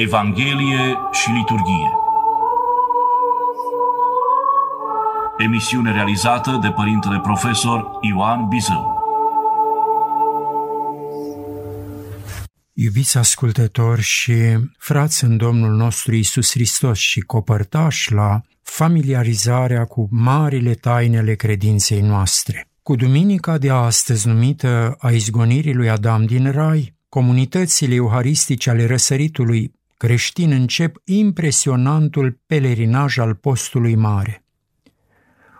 Evanghelie și liturghie. Emisiune realizată de părintele profesor Ioan Bizău. Iubiți ascultători și frați în Domnul nostru Isus Hristos și copărtași la familiarizarea cu marile tainele credinței noastre. Cu duminica de astăzi numită a izgonirii lui Adam din Rai, comunitățile euharistice ale răsăritului creștin încep impresionantul pelerinaj al postului mare.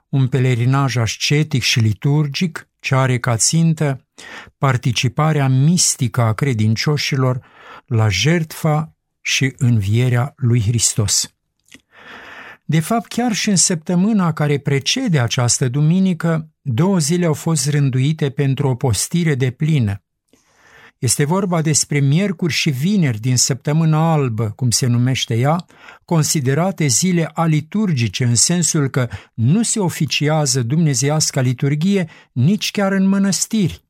Un pelerinaj ascetic și liturgic ce are ca țintă participarea mistică a credincioșilor la jertfa și învierea lui Hristos. De fapt, chiar și în săptămâna care precede această duminică, două zile au fost rânduite pentru o postire de plină. Este vorba despre miercuri și vineri din săptămâna albă, cum se numește ea, considerate zile aliturgice în sensul că nu se oficiază dumnezeiasca liturghie nici chiar în mănăstiri.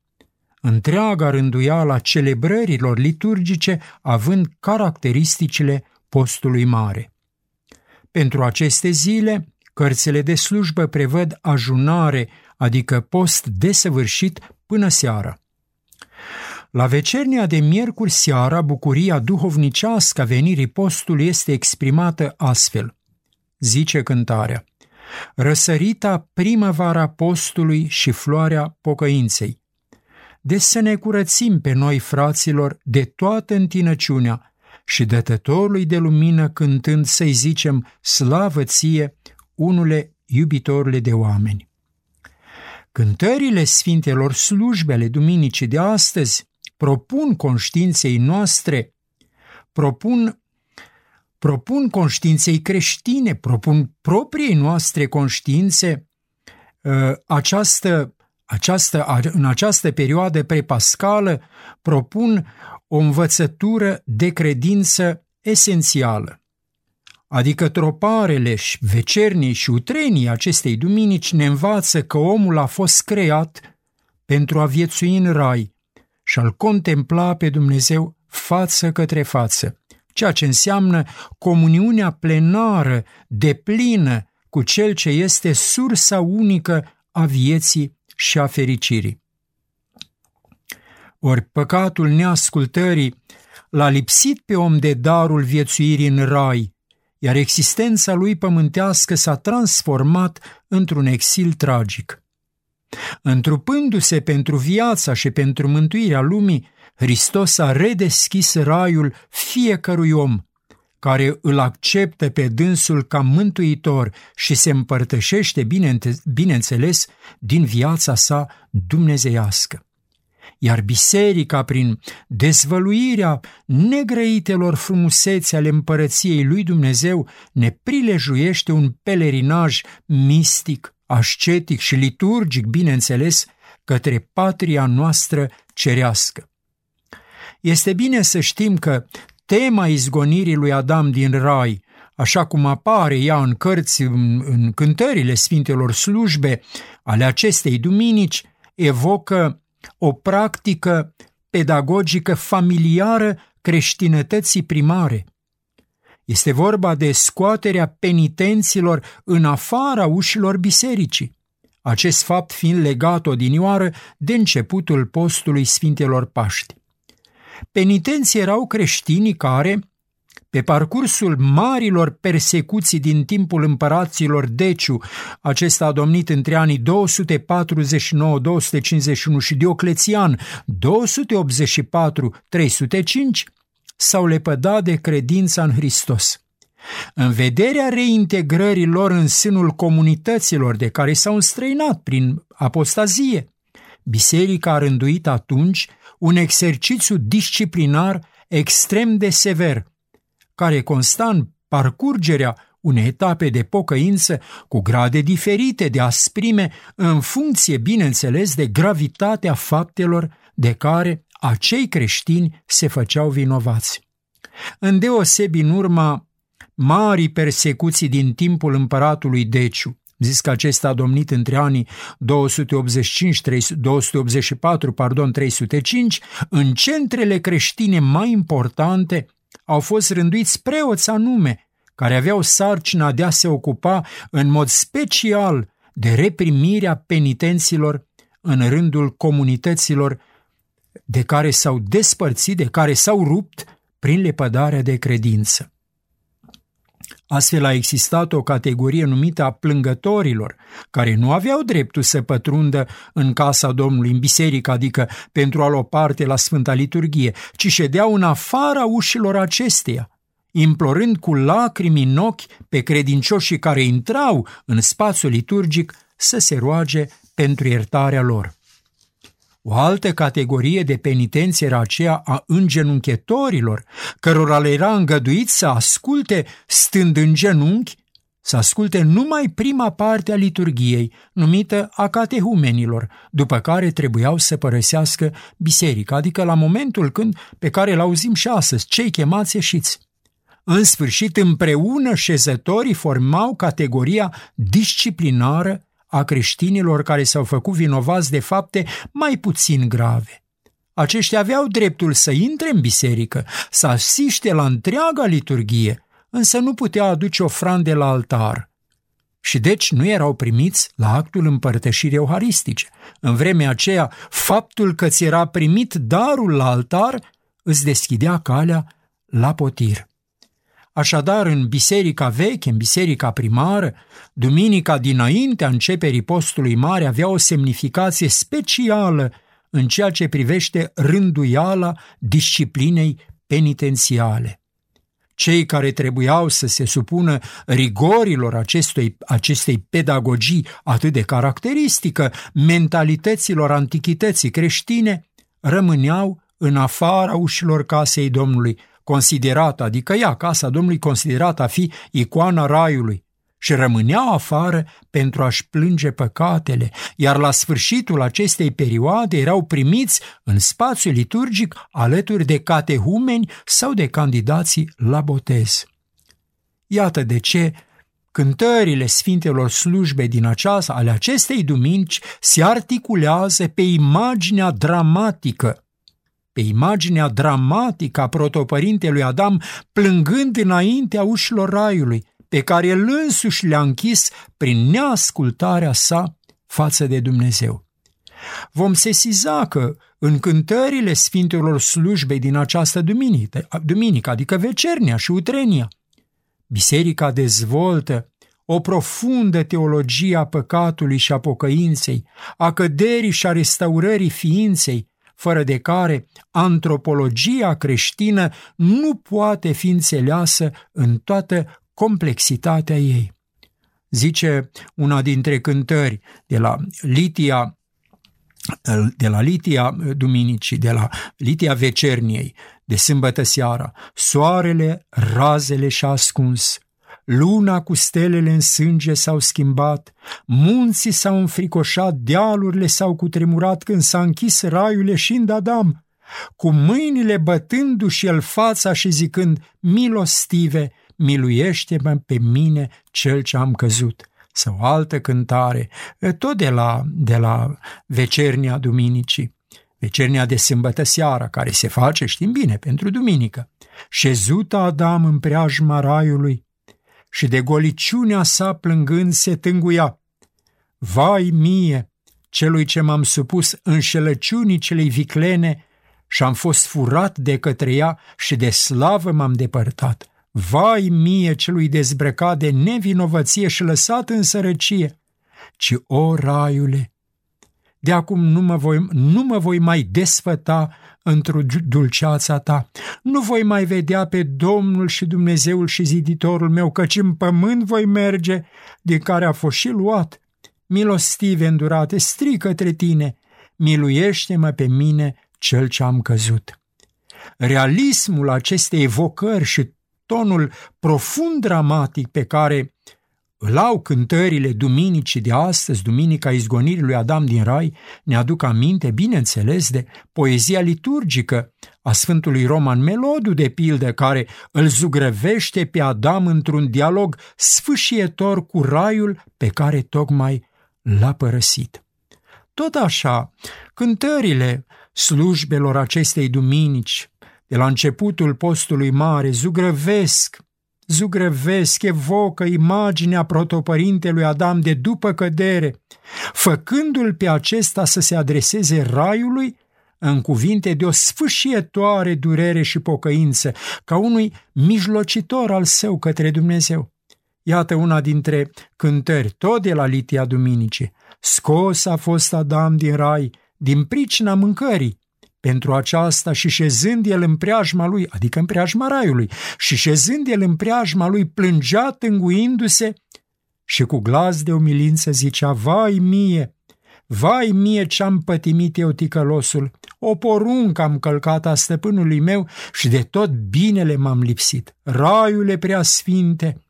Întreaga rânduială a celebrărilor liturgice având caracteristicile postului mare. Pentru aceste zile, cărțile de slujbă prevăd ajunare, adică post desăvârșit până seara. La vecernia de miercuri seara, bucuria duhovnicească a venirii postului este exprimată astfel. Zice cântarea, Răsărita primăvara postului și floarea pocăinței. De să ne curățim pe noi, fraților, de toată întinăciunea și dătătorului de lumină cântând să-i zicem slavă ție, unule iubitorule de oameni. Cântările Sfintelor slujbele Duminicii de astăzi propun conștiinței noastre, propun, propun conștiinței creștine, propun propriei noastre conștiințe uh, această, această, în această perioadă prepascală, propun o învățătură de credință esențială. Adică troparele și vecernii și utrenii acestei duminici ne învață că omul a fost creat pentru a viețui în rai, și al contempla pe Dumnezeu față către față, ceea ce înseamnă comuniunea plenară, deplină cu Cel ce este sursa unică a vieții și a fericirii. Ori păcatul neascultării l-a lipsit pe om de darul viețuirii în rai, iar existența lui pământească s-a transformat într-un exil tragic. Întrupându-se pentru viața și pentru mântuirea lumii, Hristos a redeschis raiul fiecărui om care îl acceptă pe dânsul ca mântuitor și se împărtășește, bineînțeles, din viața sa dumnezeiască. Iar biserica, prin dezvăluirea negrăitelor frumusețe ale împărăției lui Dumnezeu, ne prilejuiește un pelerinaj mistic, ascetic și liturgic, bineînțeles, către patria noastră cerească. Este bine să știm că tema izgonirii lui Adam din rai, așa cum apare ea în cărți, în, în cântările Sfintelor Slujbe ale acestei duminici, evocă o practică pedagogică familiară creștinătății primare – este vorba de scoaterea penitenților în afara ușilor bisericii, acest fapt fiind legat odinioară de începutul postului Sfintelor Paști. Penitenții erau creștinii care, pe parcursul marilor persecuții din timpul împăraților Deciu, acesta a domnit între anii 249-251 și Dioclețian 284-305, s-au lepădat de credința în Hristos. În vederea reintegrării lor în sânul comunităților de care s-au înstrăinat prin apostazie, biserica a rânduit atunci un exercițiu disciplinar extrem de sever, care consta în parcurgerea unei etape de pocăință cu grade diferite de asprime în funcție, bineînțeles, de gravitatea faptelor de care acei creștini se făceau vinovați. Îndeosebi în urma marii persecuții din timpul împăratului Deciu, zis că acesta a domnit între anii 285, 284, pardon, 305, în centrele creștine mai importante au fost rânduiți preoți anume, care aveau sarcina de a se ocupa în mod special de reprimirea penitenților în rândul comunităților de care s-au despărțit, de care s-au rupt prin lepădarea de credință. Astfel a existat o categorie numită a plângătorilor, care nu aveau dreptul să pătrundă în casa Domnului, în biserică, adică pentru a lua parte la Sfânta Liturghie, ci ședeau în afara ușilor acesteia, implorând cu lacrimi în ochi pe credincioșii care intrau în spațiul liturgic să se roage pentru iertarea lor. O altă categorie de penitenți era aceea a îngenunchetorilor, cărora le era îngăduit să asculte stând în genunchi, să asculte numai prima parte a liturgiei, numită a catehumenilor, după care trebuiau să părăsească biserica, adică la momentul când, pe care îl auzim și astăzi, cei chemați ieșiți. În sfârșit, împreună șezătorii formau categoria disciplinară a creștinilor care s-au făcut vinovați de fapte mai puțin grave. Aceștia aveau dreptul să intre în biserică, să asiste la întreaga liturghie, însă nu puteau aduce ofrande la altar. Și deci nu erau primiți la actul împărtășirii euharistice. În vremea aceea, faptul că ți era primit darul la altar îți deschidea calea la potir. Așadar, în biserica veche, în biserica primară, duminica dinaintea începerii postului mare avea o semnificație specială în ceea ce privește rânduiala disciplinei penitențiale. Cei care trebuiau să se supună rigorilor acestui, acestei pedagogii atât de caracteristică mentalităților antichității creștine, rămâneau în afara ușilor casei Domnului, considerată, adică ea, casa Domnului, considerată a fi icoana raiului, și rămâneau afară pentru a-și plânge păcatele, iar la sfârșitul acestei perioade erau primiți în spațiul liturgic alături de catehumeni sau de candidații la botez. Iată de ce cântările Sfintelor slujbe din aceasta, ale acestei duminici se articulează pe imaginea dramatică pe imaginea dramatică a protopărintelui Adam plângând înaintea ușilor raiului, pe care el însuși le-a închis prin neascultarea sa față de Dumnezeu. Vom sesiza că în cântările Sfintelor slujbei din această duminică, duminică, adică Vecernia și Utrenia, Biserica dezvoltă o profundă teologie a păcatului și a pocăinței, a căderii și a restaurării ființei, fără de care antropologia creștină nu poate fi înțeleasă în toată complexitatea ei. Zice una dintre cântări de la Litia de la Litia Duminicii, de la Litia Vecerniei, de sâmbătă seara, soarele, razele și ascuns, Luna cu stelele în sânge s-au schimbat, munții s-au înfricoșat, dealurile s-au cutremurat când s-a închis raiul ieșind Adam, cu mâinile bătându-și el fața și zicând, milostive, miluiește-mă pe mine cel ce am căzut. Sau altă cântare, tot de la, de la vecernia duminicii, vecernia de sâmbătă seara, care se face, știm bine, pentru duminică. Șezuta Adam în preajma raiului, și de goliciunea sa plângând se tânguia. Vai mie, celui ce m-am supus înșelăciunii celei viclene și am fost furat de către ea și de slavă m-am depărtat. Vai mie celui dezbrăcat de nevinovăție și lăsat în sărăcie, ci, o raiule, de acum nu mă voi, nu mă voi mai desfăta într-o dulceața ta. Nu voi mai vedea pe Domnul și Dumnezeul și ziditorul meu, căci în pământ voi merge, din care a fost și luat. Milostive îndurate, stri către tine, miluiește-mă pe mine, cel ce am căzut. Realismul acestei evocări și tonul profund dramatic pe care îl au cântările duminicii de astăzi, Duminica izgonirii lui Adam din Rai, ne aduc aminte, bineînțeles, de poezia liturgică a Sfântului Roman Melodu, de pildă, care îl zugrăvește pe Adam într-un dialog sfâșietor cu raiul pe care tocmai l-a părăsit. Tot așa, cântările slujbelor acestei duminici, de la începutul postului mare, zugrăvesc, zugrăvesc, evocă imaginea protopărintelui Adam de după cădere, făcându-l pe acesta să se adreseze raiului în cuvinte de o sfâșietoare durere și pocăință, ca unui mijlocitor al său către Dumnezeu. Iată una dintre cântări, tot de la Litia Duminice. Scos a fost Adam din rai, din pricina mâncării, pentru aceasta și șezând el în preajma lui, adică în preajma raiului, și șezând el în preajma lui plângea tânguindu-se și cu glas de umilință zicea, Vai mie, vai mie ce-am pătimit eu ticălosul, o poruncă am călcat a stăpânului meu și de tot binele m-am lipsit. Raiule prea sfinte,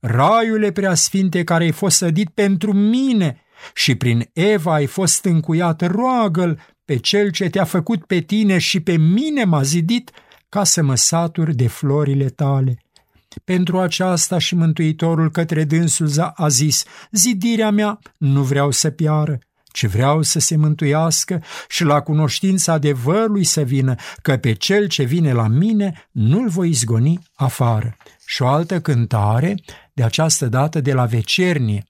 raiule prea sfinte care ai fost sădit pentru mine și prin Eva ai fost încuiat, roagă-l pe cel ce te-a făcut pe tine și pe mine m-a zidit ca să mă saturi de florile tale. Pentru aceasta și Mântuitorul către dânsul a zis, zidirea mea nu vreau să piară, ci vreau să se mântuiască și la cunoștința adevărului să vină, că pe cel ce vine la mine nu-l voi izgoni afară. Și o altă cântare, de această dată de la vecernie,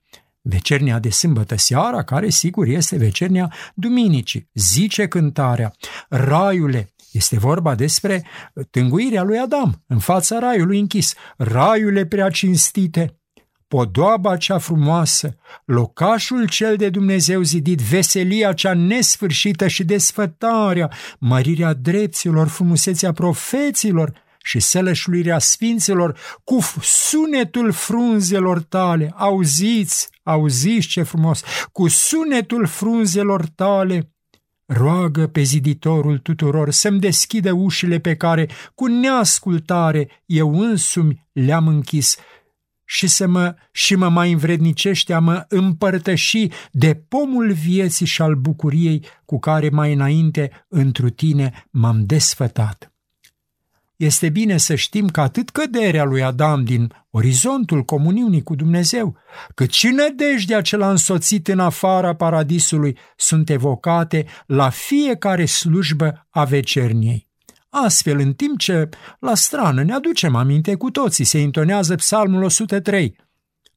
vecernia de sâmbătă seara, care sigur este vecernia duminicii. Zice cântarea, raiule, este vorba despre tânguirea lui Adam în fața raiului închis. Raiule prea cinstite, podoaba cea frumoasă, locașul cel de Dumnezeu zidit, veselia cea nesfârșită și desfătarea, mărirea drepților, frumusețea profeților, și sălășluirea sfinților cu sunetul frunzelor tale. Auziți, auziți ce frumos! Cu sunetul frunzelor tale roagă pe ziditorul tuturor să-mi deschidă ușile pe care, cu neascultare, eu însumi le-am închis și să mă și mă mai învrednicește a mă împărtăși de pomul vieții și al bucuriei cu care mai înainte întru tine m-am desfătat este bine să știm că atât căderea lui Adam din orizontul comuniunii cu Dumnezeu, cât și nădejdea ce l-a însoțit în afara paradisului sunt evocate la fiecare slujbă a vecerniei. Astfel, în timp ce la strană ne aducem aminte cu toții, se intonează psalmul 103,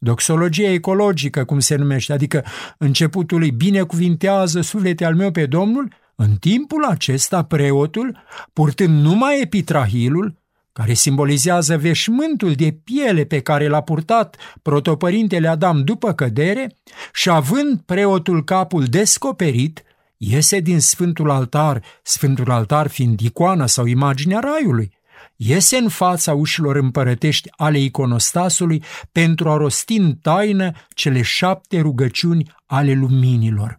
Doxologia ecologică, cum se numește, adică începutul lui binecuvintează suflete al meu pe Domnul, în timpul acesta, preotul, purtând numai epitrahilul, care simbolizează veșmântul de piele pe care l-a purtat protopărintele Adam după cădere, și având preotul capul descoperit, iese din Sfântul Altar, Sfântul Altar fiind icoana sau imaginea raiului, iese în fața ușilor împărătești ale iconostasului pentru a rosti în taină cele șapte rugăciuni ale luminilor.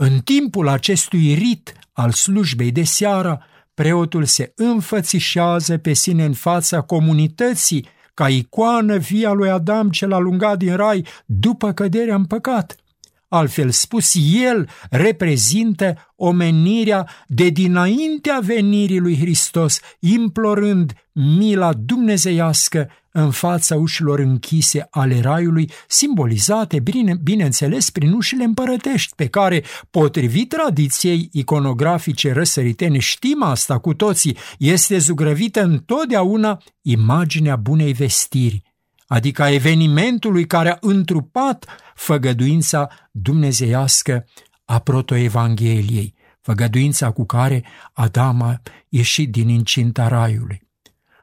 În timpul acestui rit al slujbei de seară, preotul se înfățișează pe sine în fața comunității ca icoană via lui Adam cel alungat din rai după căderea în păcat – Altfel spus, el reprezintă omenirea de dinaintea venirii lui Hristos, implorând mila dumnezeiască în fața ușilor închise ale raiului, simbolizate, bine, bineînțeles, prin ușile împărătești, pe care, potrivit tradiției iconografice răsăritene, știm asta cu toții, este zugrăvită întotdeauna imaginea bunei vestiri, adică a evenimentului care a întrupat făgăduința dumnezeiască a protoevangheliei, făgăduința cu care Adam a ieșit din incinta raiului.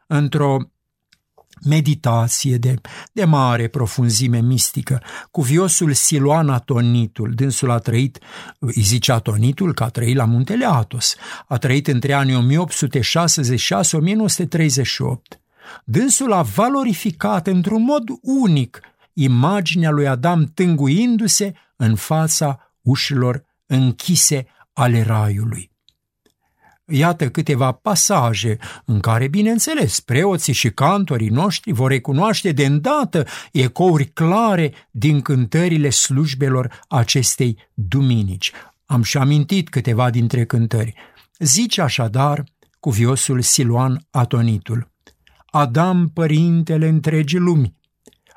Într-o meditație de, de mare profunzime mistică, cu viosul Siloan Atonitul, dânsul a trăit, îi zice Atonitul că a trăit la muntele Atos, a trăit între anii 1866-1938. Dânsul a valorificat într-un mod unic imaginea lui Adam tânguindu-se în fața ușilor închise ale raiului. Iată câteva pasaje în care, bineînțeles, preoții și cantorii noștri vor recunoaște de îndată ecouri clare din cântările slujbelor acestei duminici. Am și amintit câteva dintre cântări. Zice așadar cuviosul Siluan Atonitul. Adam, părintele întregii lumi,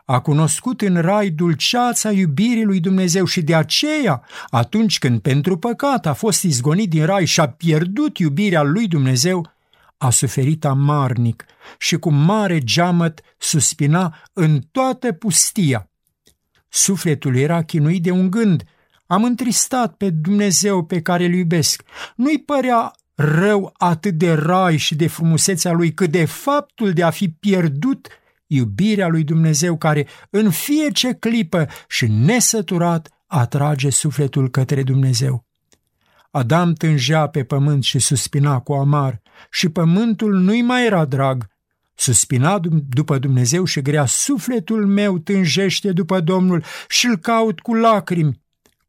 a cunoscut în rai dulceața iubirii lui Dumnezeu și de aceea, atunci când pentru păcat a fost izgonit din rai și a pierdut iubirea lui Dumnezeu, a suferit amarnic și cu mare geamăt suspina în toată pustia. Sufletul era chinuit de un gând. Am întristat pe Dumnezeu pe care îl iubesc. Nu-i părea rău atât de rai și de frumusețea lui, cât de faptul de a fi pierdut iubirea lui Dumnezeu care în fiecare clipă și nesăturat atrage sufletul către Dumnezeu. Adam tângea pe pământ și suspina cu amar și pământul nu-i mai era drag. Suspina după Dumnezeu și grea, sufletul meu tânjește după Domnul și îl caut cu lacrimi.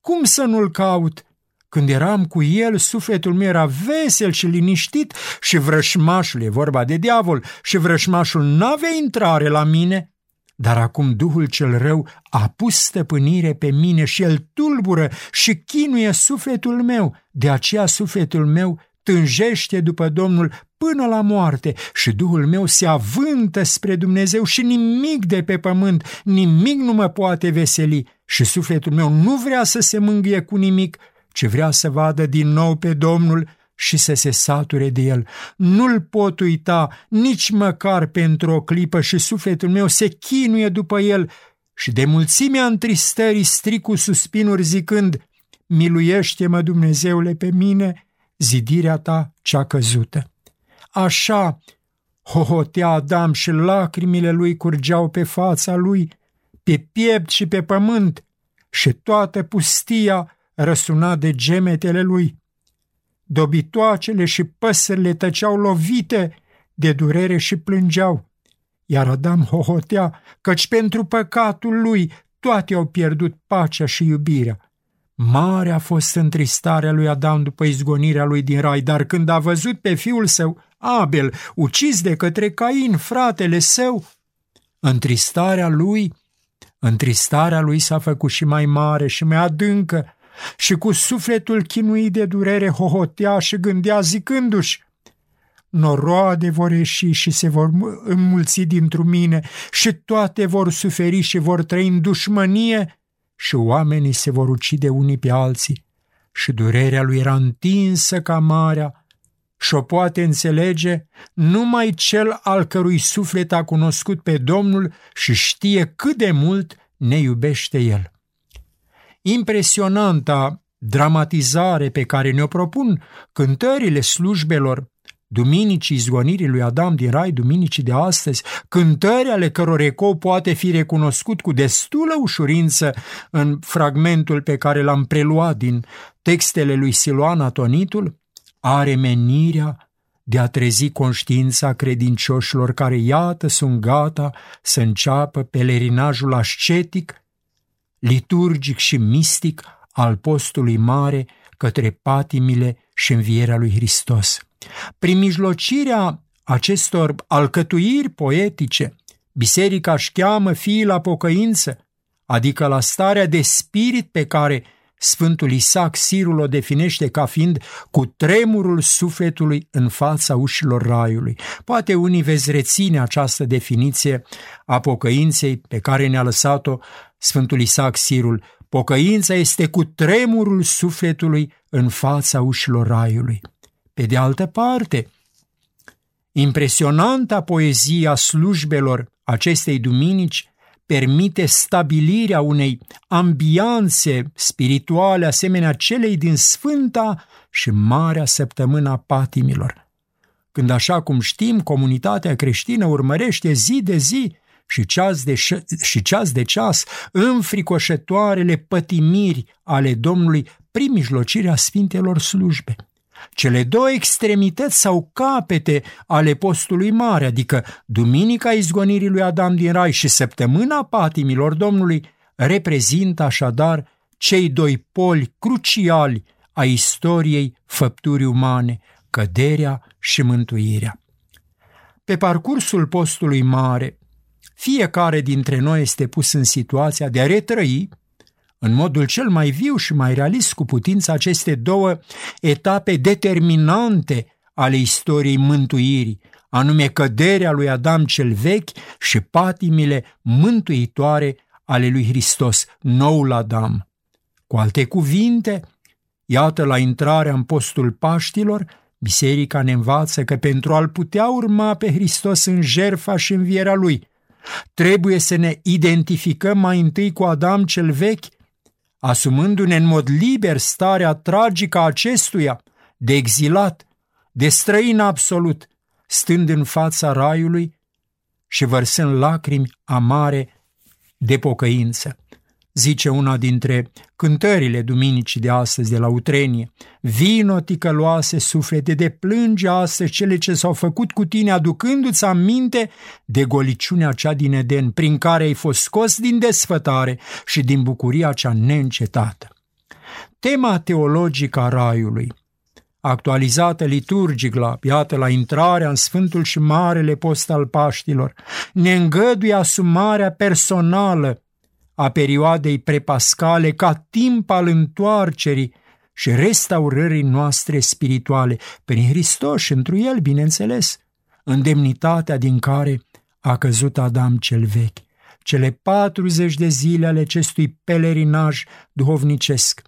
Cum să nu-l caut? Când eram cu el, sufletul meu era vesel și liniștit și vrășmașul, e vorba de diavol, și vrășmașul n-avea intrare la mine. Dar acum Duhul cel rău a pus stăpânire pe mine și el tulbură și chinuie sufletul meu. De aceea sufletul meu tânjește după Domnul până la moarte și Duhul meu se avântă spre Dumnezeu și nimic de pe pământ, nimic nu mă poate veseli și sufletul meu nu vrea să se mângâie cu nimic, ci vrea să vadă din nou pe Domnul și să se sature de el. Nu-l pot uita nici măcar pentru o clipă și sufletul meu se chinuie după el și de mulțimea întristării stric cu suspinuri zicând, Miluiește-mă, Dumnezeule, pe mine, zidirea ta cea căzută. Așa hohotea Adam și lacrimile lui curgeau pe fața lui, pe piept și pe pământ, și toată pustia răsuna de gemetele lui. Dobitoacele și păsările tăceau lovite de durere și plângeau, iar Adam hohotea, căci pentru păcatul lui toate au pierdut pacea și iubirea. Mare a fost întristarea lui Adam după izgonirea lui din rai, dar când a văzut pe fiul său, Abel, ucis de către Cain, fratele său, întristarea lui, întristarea lui s-a făcut și mai mare și mai adâncă, și cu sufletul chinuit de durere hohotea și gândea zicându-și, noroade vor ieși și se vor înmulți dintr mine și toate vor suferi și vor trăi în dușmănie și oamenii se vor ucide unii pe alții. Și durerea lui era întinsă ca marea și o poate înțelege numai cel al cărui suflet a cunoscut pe Domnul și știe cât de mult ne iubește El impresionanta dramatizare pe care ne-o propun cântările slujbelor Duminicii izgonirii lui Adam din Rai, Duminicii de astăzi, cântări ale căror ecou poate fi recunoscut cu destulă ușurință în fragmentul pe care l-am preluat din textele lui Siloan Atonitul, are menirea de a trezi conștiința credincioșilor care, iată, sunt gata să înceapă pelerinajul ascetic liturgic și mistic al postului mare către patimile și învierea lui Hristos. Prin mijlocirea acestor alcătuiri poetice, biserica își cheamă fiii la pocăință, adică la starea de spirit pe care Sfântul Isaac Sirul o definește ca fiind cu tremurul sufletului în fața ușilor raiului. Poate unii veți reține această definiție a pocăinței pe care ne-a lăsat-o Sfântul Isaac Sirul. Pocăința este cu tremurul sufletului în fața ușilor raiului. Pe de altă parte, impresionanta poezie a slujbelor acestei duminici permite stabilirea unei ambianțe spirituale asemenea celei din Sfânta și Marea Săptămâna Patimilor. Când, așa cum știm, comunitatea creștină urmărește zi de zi și ceas de, și ceas, de ceas înfricoșătoarele pătimiri ale Domnului prin mijlocirea Sfintelor slujbe. Cele două extremități sau capete ale postului mare, adică Duminica izgonirii lui Adam din Rai și Săptămâna patimilor Domnului, reprezintă așadar cei doi poli cruciali a istoriei făpturii umane, căderea și mântuirea. Pe parcursul postului mare, fiecare dintre noi este pus în situația de a retrăi în modul cel mai viu și mai realist cu putință aceste două etape determinante ale istoriei mântuirii, anume căderea lui Adam cel vechi și patimile mântuitoare ale lui Hristos, noul Adam. Cu alte cuvinte, iată la intrarea în postul Paștilor, Biserica ne învață că pentru a-L putea urma pe Hristos în jerfa și învierea Lui, trebuie să ne identificăm mai întâi cu Adam cel vechi, asumându-ne în mod liber starea tragică a acestuia, de exilat, de străin absolut, stând în fața raiului și vărsând lacrimi amare de pocăință. Zice una dintre cântările duminicii de astăzi de la Utrenie. Vino, ticăloase suflete, de plânge astăzi cele ce s-au făcut cu tine, aducându-ți aminte de goliciunea cea din Eden, prin care ai fost scos din desfătare și din bucuria cea neîncetată. Tema teologică a Raiului, actualizată liturgic la, iată, la intrarea în Sfântul și Marele Post al Paștilor, ne îngăduie asumarea personală a perioadei prepascale ca timp al întoarcerii și restaurării noastre spirituale, prin Hristos și întru El, bineînțeles, îndemnitatea din care a căzut Adam cel vechi, cele 40 de zile ale acestui pelerinaj duhovnicesc,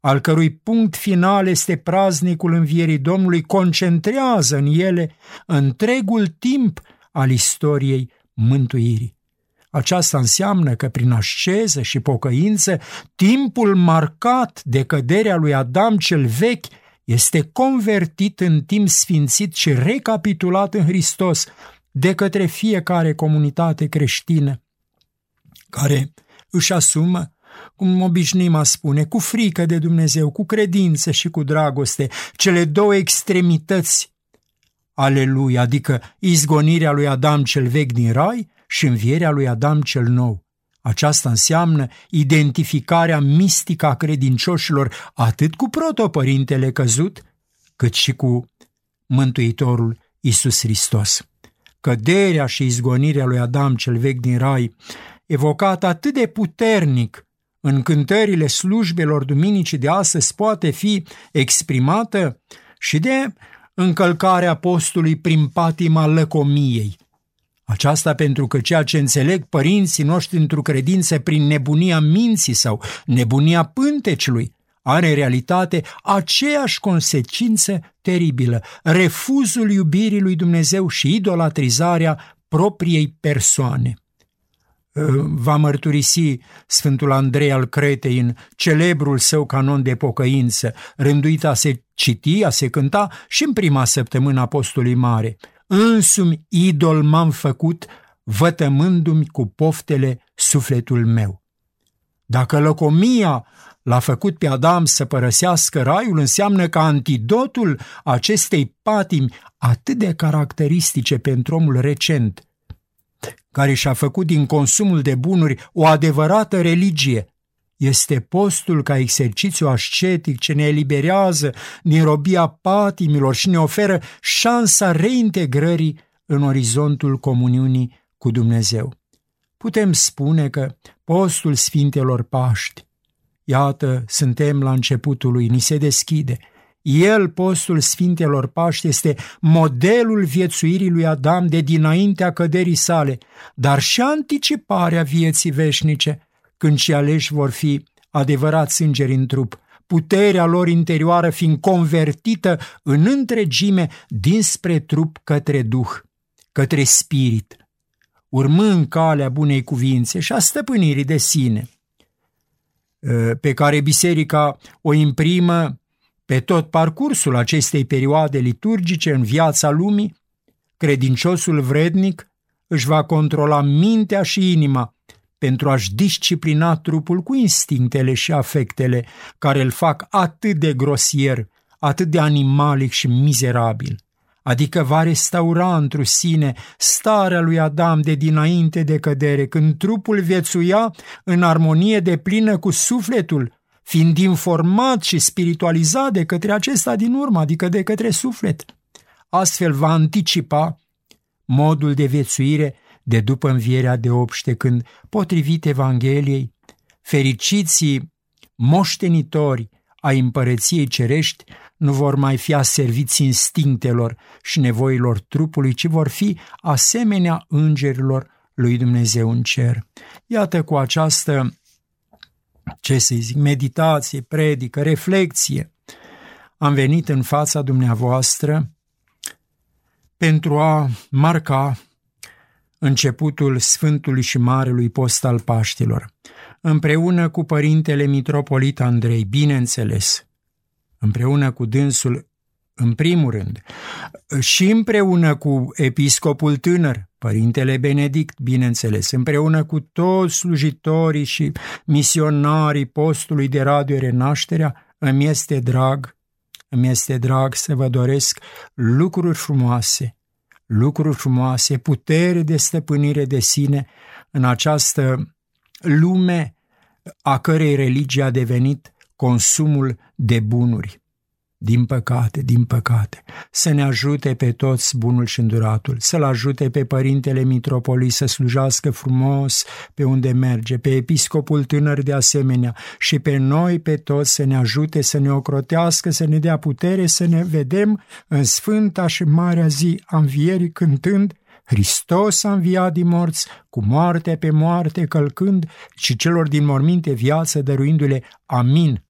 al cărui punct final este praznicul învierii Domnului, concentrează în ele întregul timp al istoriei mântuirii. Aceasta înseamnă că prin asceză și pocăință, timpul marcat de căderea lui Adam cel vechi este convertit în timp sfințit și recapitulat în Hristos de către fiecare comunitate creștină, care își asumă, cum obișnim a spune, cu frică de Dumnezeu, cu credință și cu dragoste, cele două extremități ale lui, adică izgonirea lui Adam cel vechi din rai și învierea lui Adam cel nou. Aceasta înseamnă identificarea mistică a credincioșilor atât cu protopărintele căzut, cât și cu Mântuitorul Isus Hristos. Căderea și izgonirea lui Adam cel vechi din rai, evocată atât de puternic în cântările slujbelor duminicii de astăzi, poate fi exprimată și de încălcarea postului prin patima lăcomiei, aceasta pentru că ceea ce înțeleg părinții noștri într-o credință prin nebunia minții sau nebunia pântecului are în realitate aceeași consecință teribilă, refuzul iubirii lui Dumnezeu și idolatrizarea propriei persoane. Ă, va mărturisi Sfântul Andrei al Cretei în celebrul său canon de pocăință, rânduit a se citi, a se cânta și în prima săptămână Apostolului Mare – însumi idol m-am făcut, vătămându-mi cu poftele sufletul meu. Dacă lăcomia l-a făcut pe Adam să părăsească raiul, înseamnă că antidotul acestei patimi atât de caracteristice pentru omul recent, care și-a făcut din consumul de bunuri o adevărată religie, este postul ca exercițiu ascetic ce ne eliberează din robia patimilor și ne oferă șansa reintegrării în orizontul comuniunii cu Dumnezeu. Putem spune că postul Sfintelor Paști, iată, suntem la începutul lui, ni se deschide. El, postul Sfintelor Paști, este modelul viețuirii lui Adam de dinaintea căderii sale, dar și anticiparea vieții veșnice – când și aleși vor fi adevărați îngeri în trup, puterea lor interioară fiind convertită în întregime dinspre trup către duh, către spirit, urmând calea bunei cuvințe și a stăpânirii de sine, ă, pe care biserica o imprimă pe tot parcursul acestei perioade liturgice în viața lumii, credinciosul vrednic își va controla mintea și inima pentru a-și disciplina trupul cu instinctele și afectele care îl fac atât de grosier, atât de animalic și mizerabil, adică va restaura întru sine starea lui Adam de dinainte de cădere, când trupul viețuia în armonie de plină cu sufletul, fiind informat și spiritualizat de către acesta din urmă, adică de către suflet. Astfel va anticipa modul de viețuire de după învierea de obște, când, potrivit Evangheliei, fericiții moștenitori a împărăției cerești nu vor mai fi aserviți instinctelor și nevoilor trupului, ci vor fi asemenea îngerilor lui Dumnezeu în cer. Iată cu această, ce să zic, meditație, predică, reflexie, am venit în fața dumneavoastră pentru a marca începutul Sfântului și Marelui Post al Paștilor, împreună cu Părintele Mitropolit Andrei, bineînțeles, împreună cu dânsul în primul rând, și împreună cu episcopul tânăr, Părintele Benedict, bineînțeles, împreună cu toți slujitorii și misionarii postului de Radio Renașterea, îmi este drag, îmi este drag să vă doresc lucruri frumoase, lucruri frumoase, putere de stăpânire de sine în această lume a cărei religie a devenit consumul de bunuri. Din păcate, din păcate, să ne ajute pe toți bunul și înduratul, să-l ajute pe Părintele Mitropolii să slujească frumos pe unde merge, pe episcopul tânăr de asemenea și pe noi, pe toți, să ne ajute, să ne ocrotească, să ne dea putere, să ne vedem în sfânta și marea zi a învierii cântând Hristos a înviat din morți, cu moarte pe moarte călcând și celor din morminte viață dăruindu-le. Amin